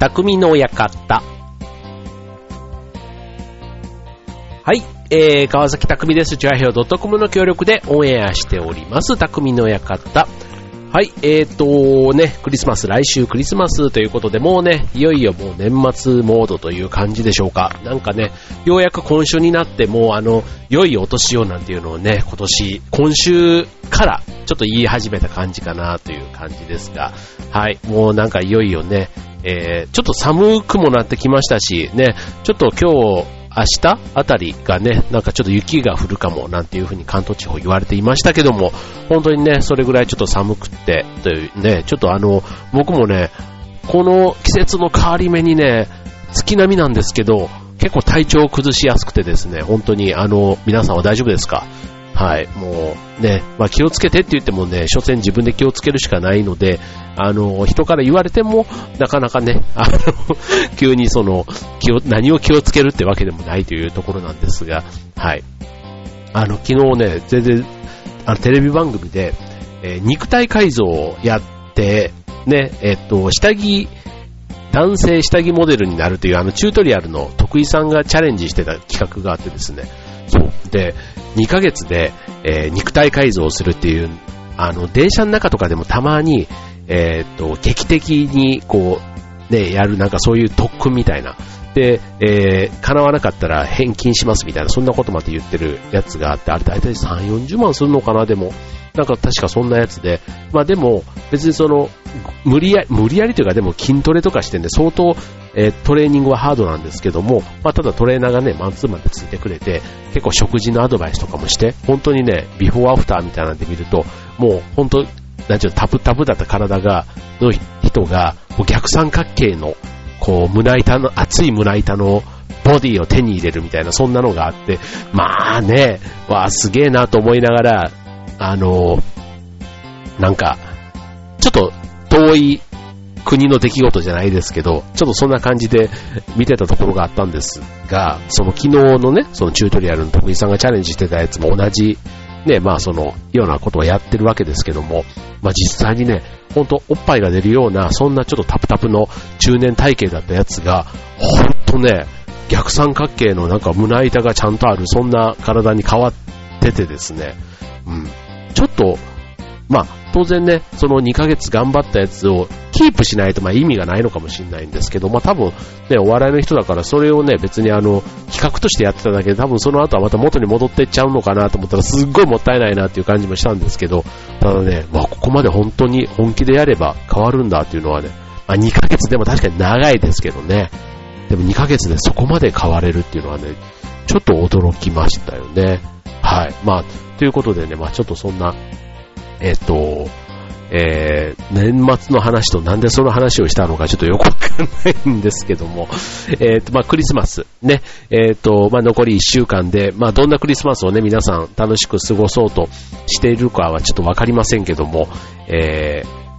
匠の館。はい。えー、川崎匠です。チュアヘオ .com の協力でオンエアしております。匠の館。はい。えーとね、クリスマス、来週クリスマスということで、もうね、いよいよもう年末モードという感じでしょうか。なんかね、ようやく今週になって、もうあの、良いお年をなんていうのをね、今年、今週からちょっと言い始めた感じかなという感じですが、はい。もうなんかいよいよね、えー、ちょっと寒くもなってきましたし、ね、ちょっと今日、明日あたりがね、なんかちょっと雪が降るかもなんていう風に関東地方言われていましたけども、本当にね、それぐらいちょっと寒くって、というね、ちょっとあの、僕もね、この季節の変わり目にね、月並みなんですけど、結構体調を崩しやすくてですね、本当にあの、皆さんは大丈夫ですか？はい、もうね、まあ気をつけてって言ってもね、所詮自分で気をつけるしかないので、あの、人から言われても、なかなかね、あの、急にその、気を、何を気をつけるってわけでもないというところなんですが、はい。あの、昨日ね、全然、あの、テレビ番組で、えー肉体改造をやって、ね、えっと、下着、男性下着モデルになるというあのチュートリアルの徳井さんがチャレンジしてた企画があってですね、そう。で、2ヶ月で、えー肉体改造をするっていう、あの、電車の中とかでもたまに、えーっと、劇的に、こう、ね、やるなんかそういう特訓みたいな。で、えー、叶わなかったら返金しますみたいな、そんなことまで言ってるやつがあって、あれ大体3、40万するのかな、でも。なんか確かそんなやつで。まあでも、別にその、無理やり、無理やりというかでも筋トレとかしてんで、相当、えートレーニングはハードなんですけども、まあただトレーナーがね、マンツーマンでついてくれて、結構食事のアドバイスとかもして、本当にね、ビフォーアフターみたいなんで見ると、もう本当、なんちゅう、タプタプだった体が、の人が、逆三角形の、こう、胸板の、熱い胸板のボディを手に入れるみたいな、そんなのがあって、まあね、わあ、すげえなと思いながら、あの、なんか、ちょっと遠い国の出来事じゃないですけど、ちょっとそんな感じで見てたところがあったんですが、その昨日のね、そのチュートリアルの徳井さんがチャレンジしてたやつも同じ、ね、まあそのようなことをやってるわけですけども、まあ実際にね、ほんとおっぱいが出るような、そんなちょっとタプタプの中年体型だったやつが、ほんとね、逆三角形のなんか胸板がちゃんとある、そんな体に変わっててですね、うん、ちょっと、まあ、当然ね、その2ヶ月頑張ったやつをキープしないとまあ意味がないのかもしれないんですけど、まあ多分ね、お笑いの人だからそれをね、別にあの、企画としてやってただけで多分その後はまた元に戻っていっちゃうのかなと思ったらすっごいもったいないなっていう感じもしたんですけど、ただね、まあここまで本当に本気でやれば変わるんだっていうのはね、まあ2ヶ月でも確かに長いですけどね、でも2ヶ月でそこまで変われるっていうのはね、ちょっと驚きましたよね。はい。まあ、ということでね、まあちょっとそんな、えっ、と、えー、年末の話となんでその話をしたのかちょっとよくわかんないんですけども、えっ、と、まあクリスマス、ね、えっ、と、まあ残り1週間で、まあどんなクリスマスをね、皆さん楽しく過ごそうとしているかはちょっとわかりませんけども、えー、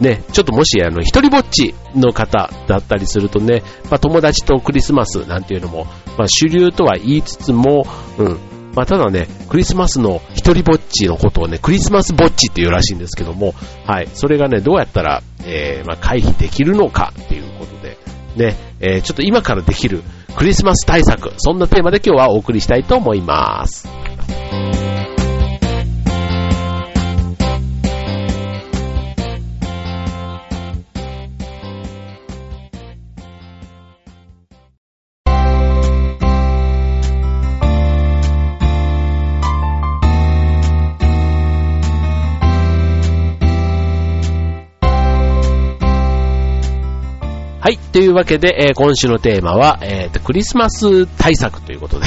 ね、ちょっともし、あの、一人ぼっちの方だったりするとね、まあ、友達とクリスマスなんていうのも、まあ、主流とは言いつつも、うん、まあ、ただね、クリスマスの一人ぼっちのことをね、クリスマスぼっちっていうらしいんですけども、はい、それがね、どうやったら、えー、まあ、回避できるのかっていうことで、ね、えー、ちょっと今からできるクリスマス対策、そんなテーマで今日はお送りしたいと思います。はい。というわけで、えー今週のテーマは、えーと、クリスマス対策ということで。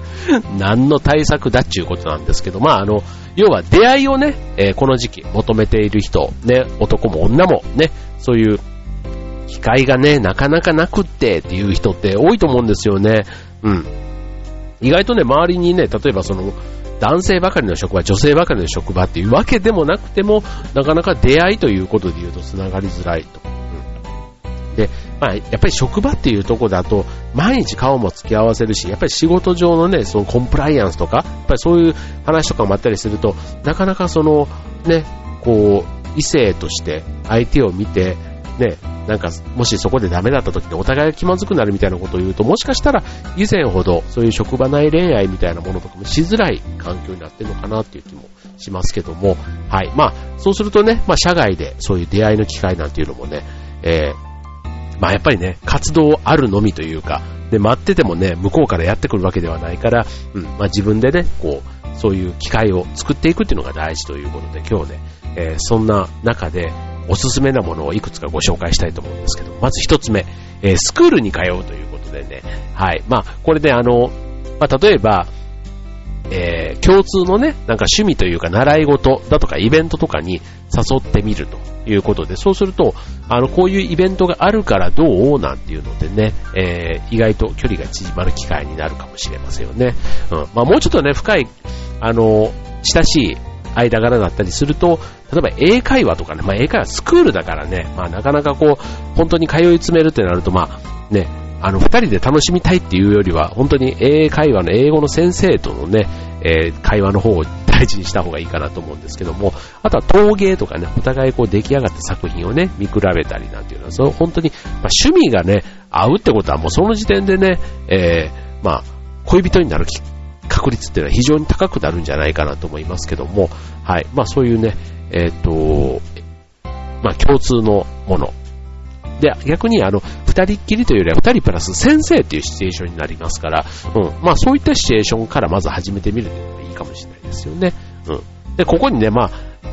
何の対策だっていうことなんですけど、まあ、あの、要は出会いをね、えーこの時期求めている人、ね、男も女もね、そういう機会がね、なかなかなくってっていう人って多いと思うんですよね。うん。意外とね、周りにね、例えばその、男性ばかりの職場、女性ばかりの職場っていうわけでもなくても、なかなか出会いということで言うと繋がりづらいと。うん、で、まあ、やっぱり職場っていうとこだと、毎日顔も付き合わせるし、やっぱり仕事上のね、そのコンプライアンスとか、やっぱりそういう話とかもあったりすると、なかなかその、ね、こう、異性として相手を見て、ね、なんか、もしそこでダメだった時にお互いが気まずくなるみたいなことを言うと、もしかしたら以前ほどそういう職場内恋愛みたいなものとかもしづらい環境になってるのかなっていう気もしますけども、はい。まあ、そうするとね、まあ、社外でそういう出会いの機会なんていうのもね、えー、まあ、やっぱりね、活動あるのみというか、で、待っててもね、向こうからやってくるわけではないから、うん、まあ、自分でね、こう、そういう機会を作っていくっていうのが大事ということで、今日ね、えー、そんな中で、おすすめなものをいくつかご紹介したいと思うんですけど、まず一つ目、えー、スクールに通うということでね、はい。まあ、これであの、まあ、例えば、えー、共通のね、なんか趣味というか習い事だとかイベントとかに誘ってみるということで、そうすると、あの、こういうイベントがあるからどうなんていうのでね、えー、意外と距離が縮まる機会になるかもしれませんよね。うん。まあもうちょっとね、深い、あの、親しい間柄だったりすると、例えば英会話とかね、まあ英会話スクールだからね、まあなかなかこう、本当に通い詰めるってなると、まあね、あの、二人で楽しみたいっていうよりは、本当に英会話の英語の先生とのね、えー、会話の方を大事にした方がいいかなと思うんですけども、あとは陶芸とかね、お互いこう出来上がった作品をね、見比べたりなんていうのは、その本当に、まあ、趣味がね、合うってことはもうその時点でね、えー、まあ、恋人になる確率っていうのは非常に高くなるんじゃないかなと思いますけども、はい。まあそういうね、えっ、ー、と、まあ共通のもの。で、逆にあの、二人っきりというよりは二人プラス先生っていうシチュエーションになりますから、うん。まあそういったシチュエーションからまず始めてみるのがいいかもしれないですよね。うん。で、ここにね、まあ、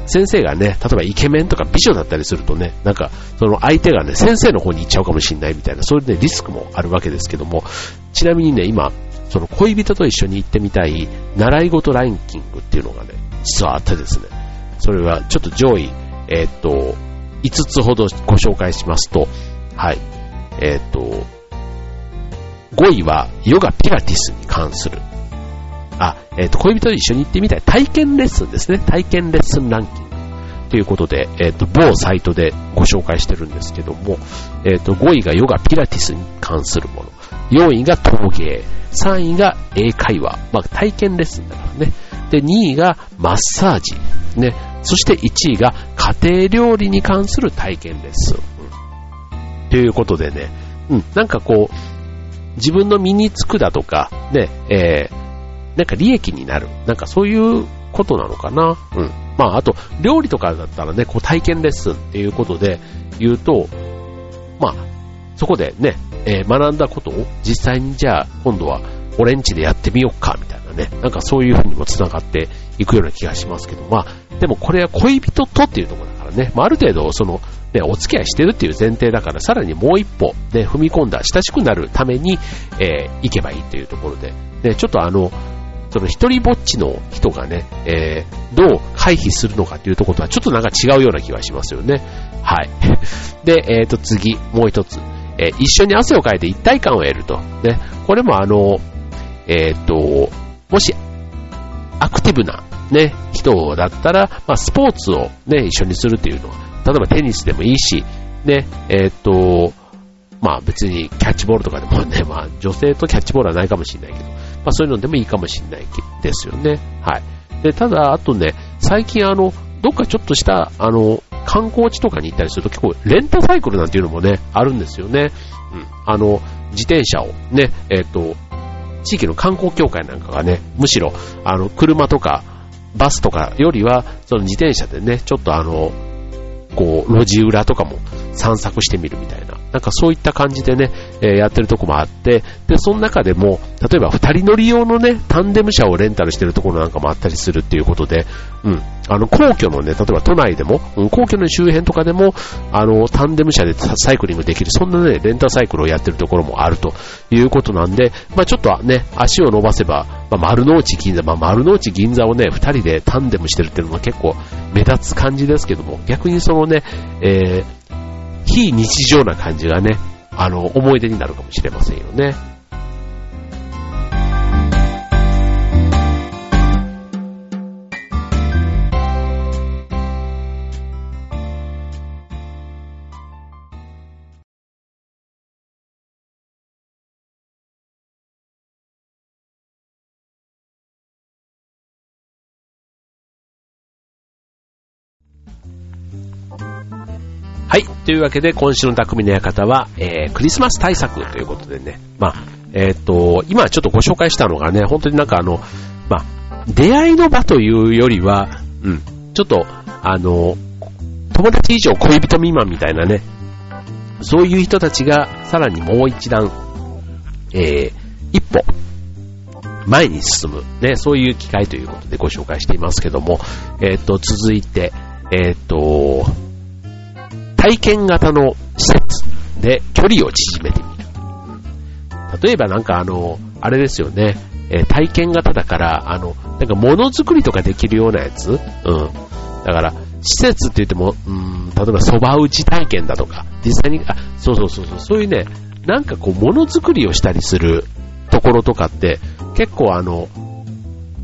先生がね、例えばイケメンとか美女だったりするとね、なんか、その相手がね、先生の方に行っちゃうかもしれないみたいな、そういうね、リスクもあるわけですけども、ちなみにね、今、その恋人と一緒に行ってみたい習い事ランキングっていうのがね、実はあってですね、それはちょっと上位、えー、っと、5つほどご紹介しますと、はい、えー、っと、5位はヨガピラティスに関する。あ、えー、と、恋人と一緒に行ってみたい体験レッスンですね。体験レッスンランキング。ということで、えっ、と、某サイトでご紹介してるんですけども、えっ、と、5位がヨガピラティスに関するもの。4位が陶芸。3位が英会話。まあ、体験レッスンだからね。で、2位がマッサージ。ね。そして1位が家庭料理に関する体験レッスン。うん、ということでね、うん、なんかこう、自分の身につくだとか、ね、えー、なんか利益になる。なんかそういうことなのかな。うん。まあ、あと、料理とかだったらね、こう体験レッスンっていうことで言うと、まあ、そこでね、えー、学んだことを実際にじゃあ今度は俺んちでやってみようかみたいなね、なんかそういう風にも繋がっていくような気がしますけど、まあ、でもこれは恋人とっていうところだからね、まあ、ある程度その、ね、お付き合いしてるっていう前提だから、さらにもう一歩、ね、踏み込んだ、親しくなるために、えー、行けばいいというところで、ね、ちょっとあの、その一人ぼっちの人がね、えー、どう回避するのかっていうところとはちょっとなんか違うような気がしますよね。はい。で、えっ、ー、と次、もう一つ。えー、一緒に汗をかいて一体感を得ると。ね。これもあの、えっ、ー、と、もし、アクティブな、ね、人だったら、まあ、スポーツをね、一緒にするっていうのは、例えばテニスでもいいし、ね、えっ、と、まあ別にキャッチボールとかでもね、まあ女性とキャッチボールはないかもしれないけど、まあそういうのでもいいかもしれないですよね。はい。で、ただ、あとね、最近あの、どっかちょっとした、あの、観光地とかに行ったりすると結構レンタサイクルなんていうのもね、あるんですよね。うん。あの、自転車をね、えっ、ー、と、地域の観光協会なんかがね、むしろ、あの、車とか、バスとかよりは、その自転車でね、ちょっとあの、こう、路地裏とかも散策してみるみたいな。なんかそういった感じでね、えー、やってるとこもあって、で、その中でも、例えば二人乗り用のね、タンデム車をレンタルしてるところなんかもあったりするっていうことで、うん、あの、皇居のね、例えば都内でも、うん、皇居の周辺とかでも、あの、タンデム車でサイクリングできる、そんなね、レンタサイクルをやってるところもあるということなんで、まあちょっとね、足を伸ばせば、まあ、丸の内銀座、まあ、丸の内銀座をね、二人でタンデムしてるっていうのは結構目立つ感じですけども、逆にそのね、えー、非日常な感じがね、あの、思い出になるかもしれませんよね。というわけで、今週の匠の館は、えー、クリスマス対策ということでね、まあ、えっ、と、今ちょっとご紹介したのがね、本当になんかあの、まあ、出会いの場というよりは、うん、ちょっと、あの、友達以上恋人未満みたいなね、そういう人たちがさらにもう一段、えー、一歩、前に進む、ね、そういう機会ということでご紹介していますけども、えっ、と、続いて、えっ、と、体験型の施設で距離を縮めてみる。例えばなんかあの、あれですよね、えー、体験型だから、あの、なんか物作りとかできるようなやつ？うん。だから、施設って言っても、うん、例えば蕎麦打ち体験だとか、実際に、あ、そうそうそうそう、そういうね、なんかこう、物作りをしたりするところとかって、結構あの、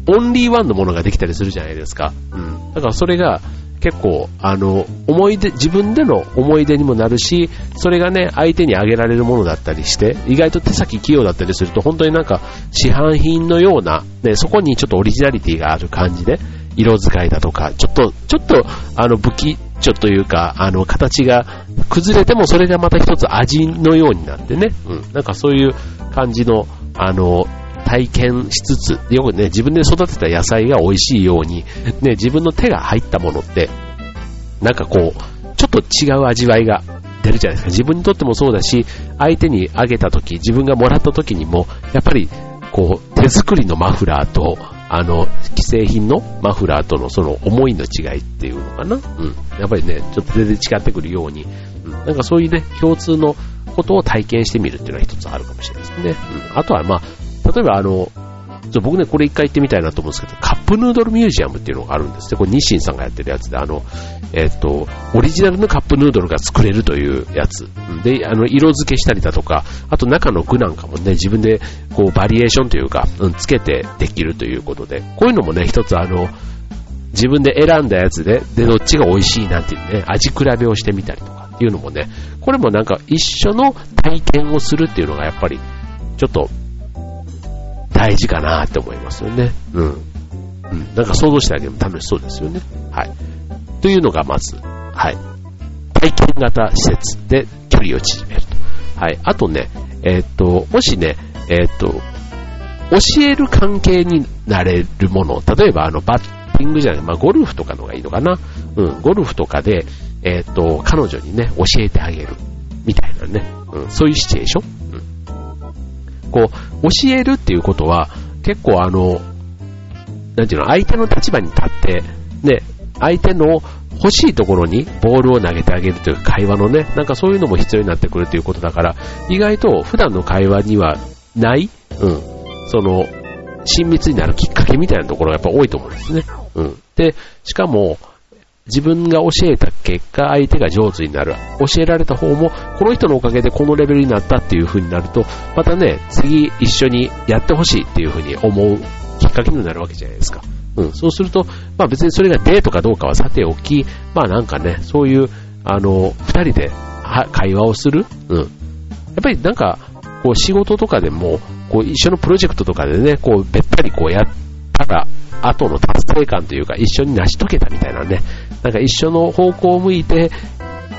オンリーワンのものができたりするじゃないですか。うん。だからそれが、結構、あの、思い出、自分での思い出にもなるし、それがね、相手にあげられるものだったりして、意外と手先器用だったりすると、本当になんか、市販品のような、ね、そこにちょっとオリジナリティがある感じで、色使いだとか、ちょっと、ちょっと、あの、武器、ちょというか、あの、形が崩れても、それがまた一つ味のようになってね、うん、なんかそういう感じの、あの、体験しつつ、よくね、自分で育てた野菜が美味しいように、ね、自分の手が入ったものって、なんかこう、ちょっと違う味わいが出るじゃないですか。自分にとってもそうだし、相手にあげた時、自分がもらった時にも、やっぱり、こう、手作りのマフラーと、あの、既製品のマフラーとのその思いの違いっていうのかな。うん。やっぱりね、ちょっと全然違ってくるように、うん、なんかそういうね、共通のことを体験してみるっていうのは一つあるかもしれないですね。うん。あとはまあ、例えばあの、僕ね、これ一回行ってみたいなと思うんですけど、カップヌードルミュージアムっていうのがあるんですね。これ日清さんがやってるやつで、あの、えっ、と、オリジナルのカップヌードルが作れるというやつ。で、あの、色付けしたりだとか、あと中の具なんかもね、自分でこう、バリエーションというか、うん、つけてできるということで、こういうのもね、一つあの、自分で選んだやつで、で、どっちが美味しいなっていうね、味比べをしてみたりとかっていうのもね、これもなんか一緒の体験をするっていうのがやっぱり、ちょっと大事かなって思いますよね。うん。うん。なんか想像してあげるも楽しそうですよね。はい。というのがまず、はい。体験型施設で距離を縮めると。はい。あとね、えー、と、もしね、えー、と、教える関係になれるもの、例えばあの、バッティングじゃない、まあ、ゴルフとかのがいいのかな。うん、ゴルフとかで、えー、と、彼女にね、教えてあげる。みたいなね。うん、そういうシチュエーション。こう、教えるっていうことは、結構あの、なんていうの、相手の立場に立って、ね、相手の欲しいところにボールを投げてあげるという会話のね、なんかそういうのも必要になってくるということだから、意外と普段の会話にはない、うん、その、親密になるきっかけみたいなところがやっぱ多いと思うんですね。うん。で、しかも、自分が教えた結果、相手が上手になる。教えられた方も、この人のおかげでこのレベルになったっていう風になると、またね、次一緒にやってほしいっていう風に思うきっかけになるわけじゃないですか。うん。そうすると、まあ別にそれがデートかどうかはさておき、まあなんかね、そういう、あの、二人で会話をする。うん。やっぱりなんか、こう仕事とかでも、こう一緒のプロジェクトとかでね、こうべったりこうやったら、後の達成感というか一緒に成し遂げたみたいなね、なんか一緒の方向を向いて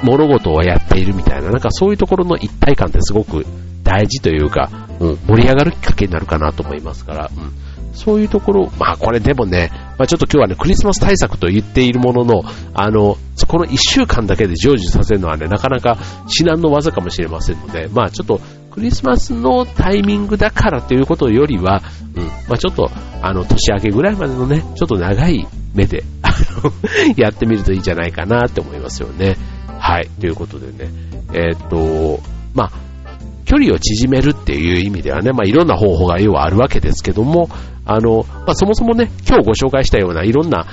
物事をやっているみたいな、なんかそういうところの一体感ってすごく大事というか、うん、盛り上がるきっかけになるかなと思いますから、うん、そういうところ、まあこれでもね、まあ、ちょっと今日はね、クリスマス対策と言っているものの、あの、この一週間だけで成就させるのはね、なかなか至難の技かもしれませんので、まあちょっとクリスマスのタイミングだからということよりは、うん、まあちょっと、あの、年明けぐらいまでのね、ちょっと長い目で、あの、やってみるといいんじゃないかなって思いますよね。はい、ということでね、えー、っと、まあ距離を縮めるっていう意味ではね、まあ、いろんな方法が要はあるわけですけども、あの、まあ、そもそもね、今日ご紹介したようないろんな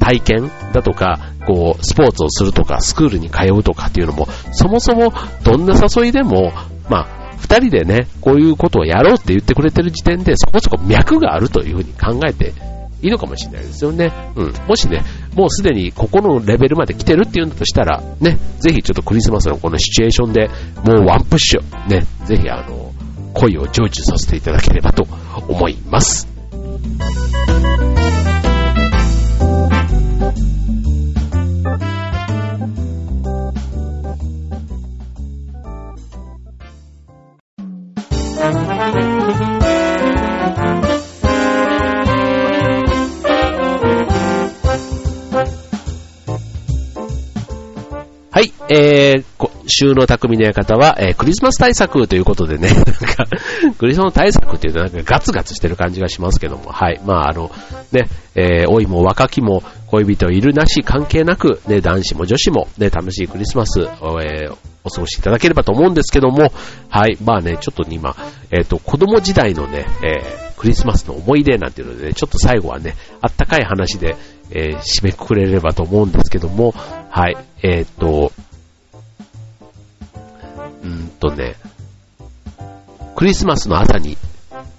体験だとか、こう、スポーツをするとか、スクールに通うとかっていうのも、そもそもどんな誘いでも、まあ、二人でね、こういうことをやろうって言ってくれてる時点で、そこそこ脈があるというふうに考えていいのかもしれないですよね。うん。もしね、もうすでにここのレベルまで来てるっていうんだとしたら、ね、ぜひちょっとクリスマスのこのシチュエーションでもうワンプッシュ、ね、ぜひあの、恋を成就させていただければと思います。えー、今週の匠の館は、えー、クリスマス対策ということでね、なんか、クリスマス対策っていうとなんかガツガツしてる感じがしますけども、はい、まああの、ね、えー、老いも若きも恋人いるなし関係なく、ね、男子も女子も、ね、楽しいクリスマス、えー、お過ごしいただければと思うんですけども、はい、まあね、ちょっと今、えっ、ー、と、子供時代のね、えー、クリスマスの思い出なんていうので、ね、ちょっと最後はね、あったかい話で、えー、締めくくれればと思うんですけども、はい、えっ、ー、と、とね、クリスマスの朝に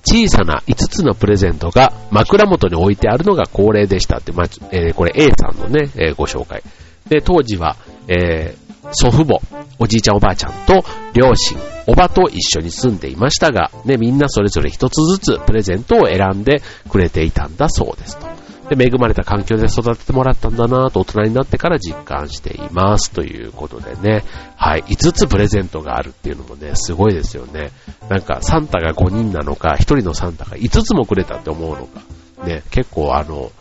小さな5つのプレゼントが枕元に置いてあるのが恒例でしたって、まあえー、これ A さんのね、えー、ご紹介。で、当時は、えー、祖父母、おじいちゃんおばあちゃんと両親、おばと一緒に住んでいましたが、ね、みんなそれぞれ一つずつプレゼントを選んでくれていたんだそうですと。で、恵まれた環境で育ててもらったんだなぁと大人になってから実感していますということでね。はい。5つプレゼントがあるっていうのもね、すごいですよね。なんか、サンタが5人なのか、1人のサンタが5つもくれたって思うのか。ね、結構あの、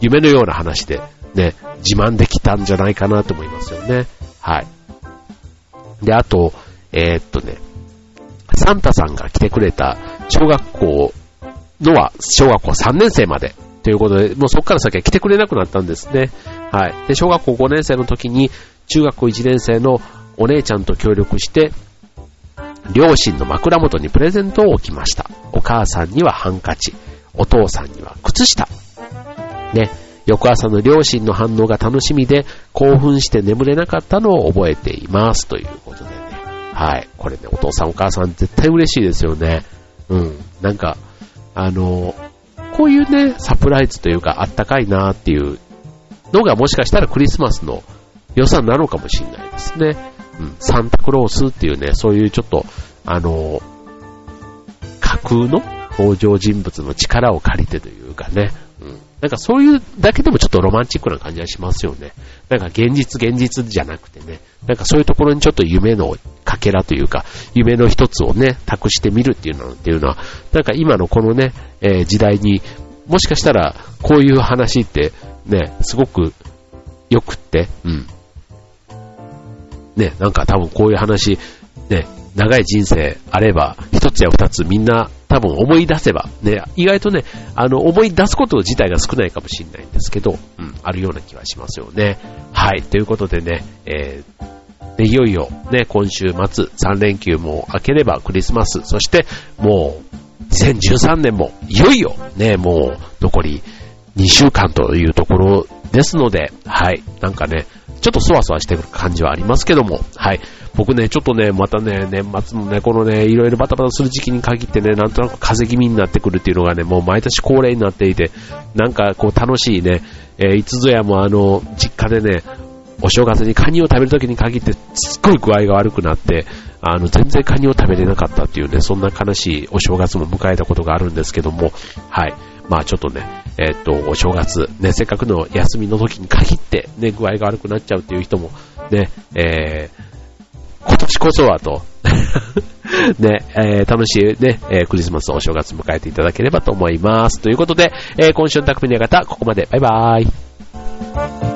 夢のような話で、ね、自慢できたんじゃないかなと思いますよね。はい。で、あと、えー、っとね、サンタさんが来てくれた小学校のは小学校3年生までということで、もうそこから先は来てくれなくなったんですね。はい。で、小学校5年生の時に、中学校1年生のお姉ちゃんと協力して、両親の枕元にプレゼントを置きました。お母さんにはハンカチ、お父さんには靴下。ね。翌朝の両親の反応が楽しみで、興奮して眠れなかったのを覚えています。ということでね。はい。これね、お父さんお母さん絶対嬉しいですよね。うん。なんか、あの、こういうね、サプライズというか、あったかいなーっていうのがもしかしたらクリスマスの良さなのかもしれないですね。うん、サンタクロースっていうね、そういうちょっと、あの、架空の登場人物の力を借りてというかね、うん、なんかそういうだけでもちょっとロマンチックな感じがしますよね。なんか現実現実じゃなくてね、なんかそういうところにちょっと夢のかけらというか、夢の一つをね、託してみるっていうのっていうのは、なんか今のこのね、えー、時代に、もしかしたらこういう話ってね、すごく良くって、うん。ね、なんか多分こういう話、ね、長い人生あれば、一つや二つみんな多分思い出せば、ね、意外とね、あの、思い出すこと自体が少ないかもしれないんですけど、うん、あるような気はしますよね。はい、ということでね、えー、でいよいよね、今週末3連休も明ければクリスマス、そしてもう2013年もいよいよね、もう残り2週間というところですので、はい、なんかね、ちょっとそわそわしてくる感じはありますけども、はい。僕ね、ちょっとね、またね、年末のね、このね、いろいろバタバタする時期に限ってね、なんとなく風邪気味になってくるっていうのがね、もう毎年恒例になっていて、なんかこう楽しいね、えー、いつぞやもあの、実家でね、お正月にカニを食べるときに限って、すっごい具合が悪くなって、あの、全然カニを食べれなかったっていうね、そんな悲しいお正月も迎えたことがあるんですけども、はい。まあちょっとね、えー、っと、お正月、ね、せっかくの休みの時に限って、ね、具合が悪くなっちゃうっていう人も、ね、えー、今年こそはと ね、えー、楽しいね、えー、クリスマスお正月迎えていただければと思います。ということで、えー、今週の匠の方、ここまで。バイバーイ。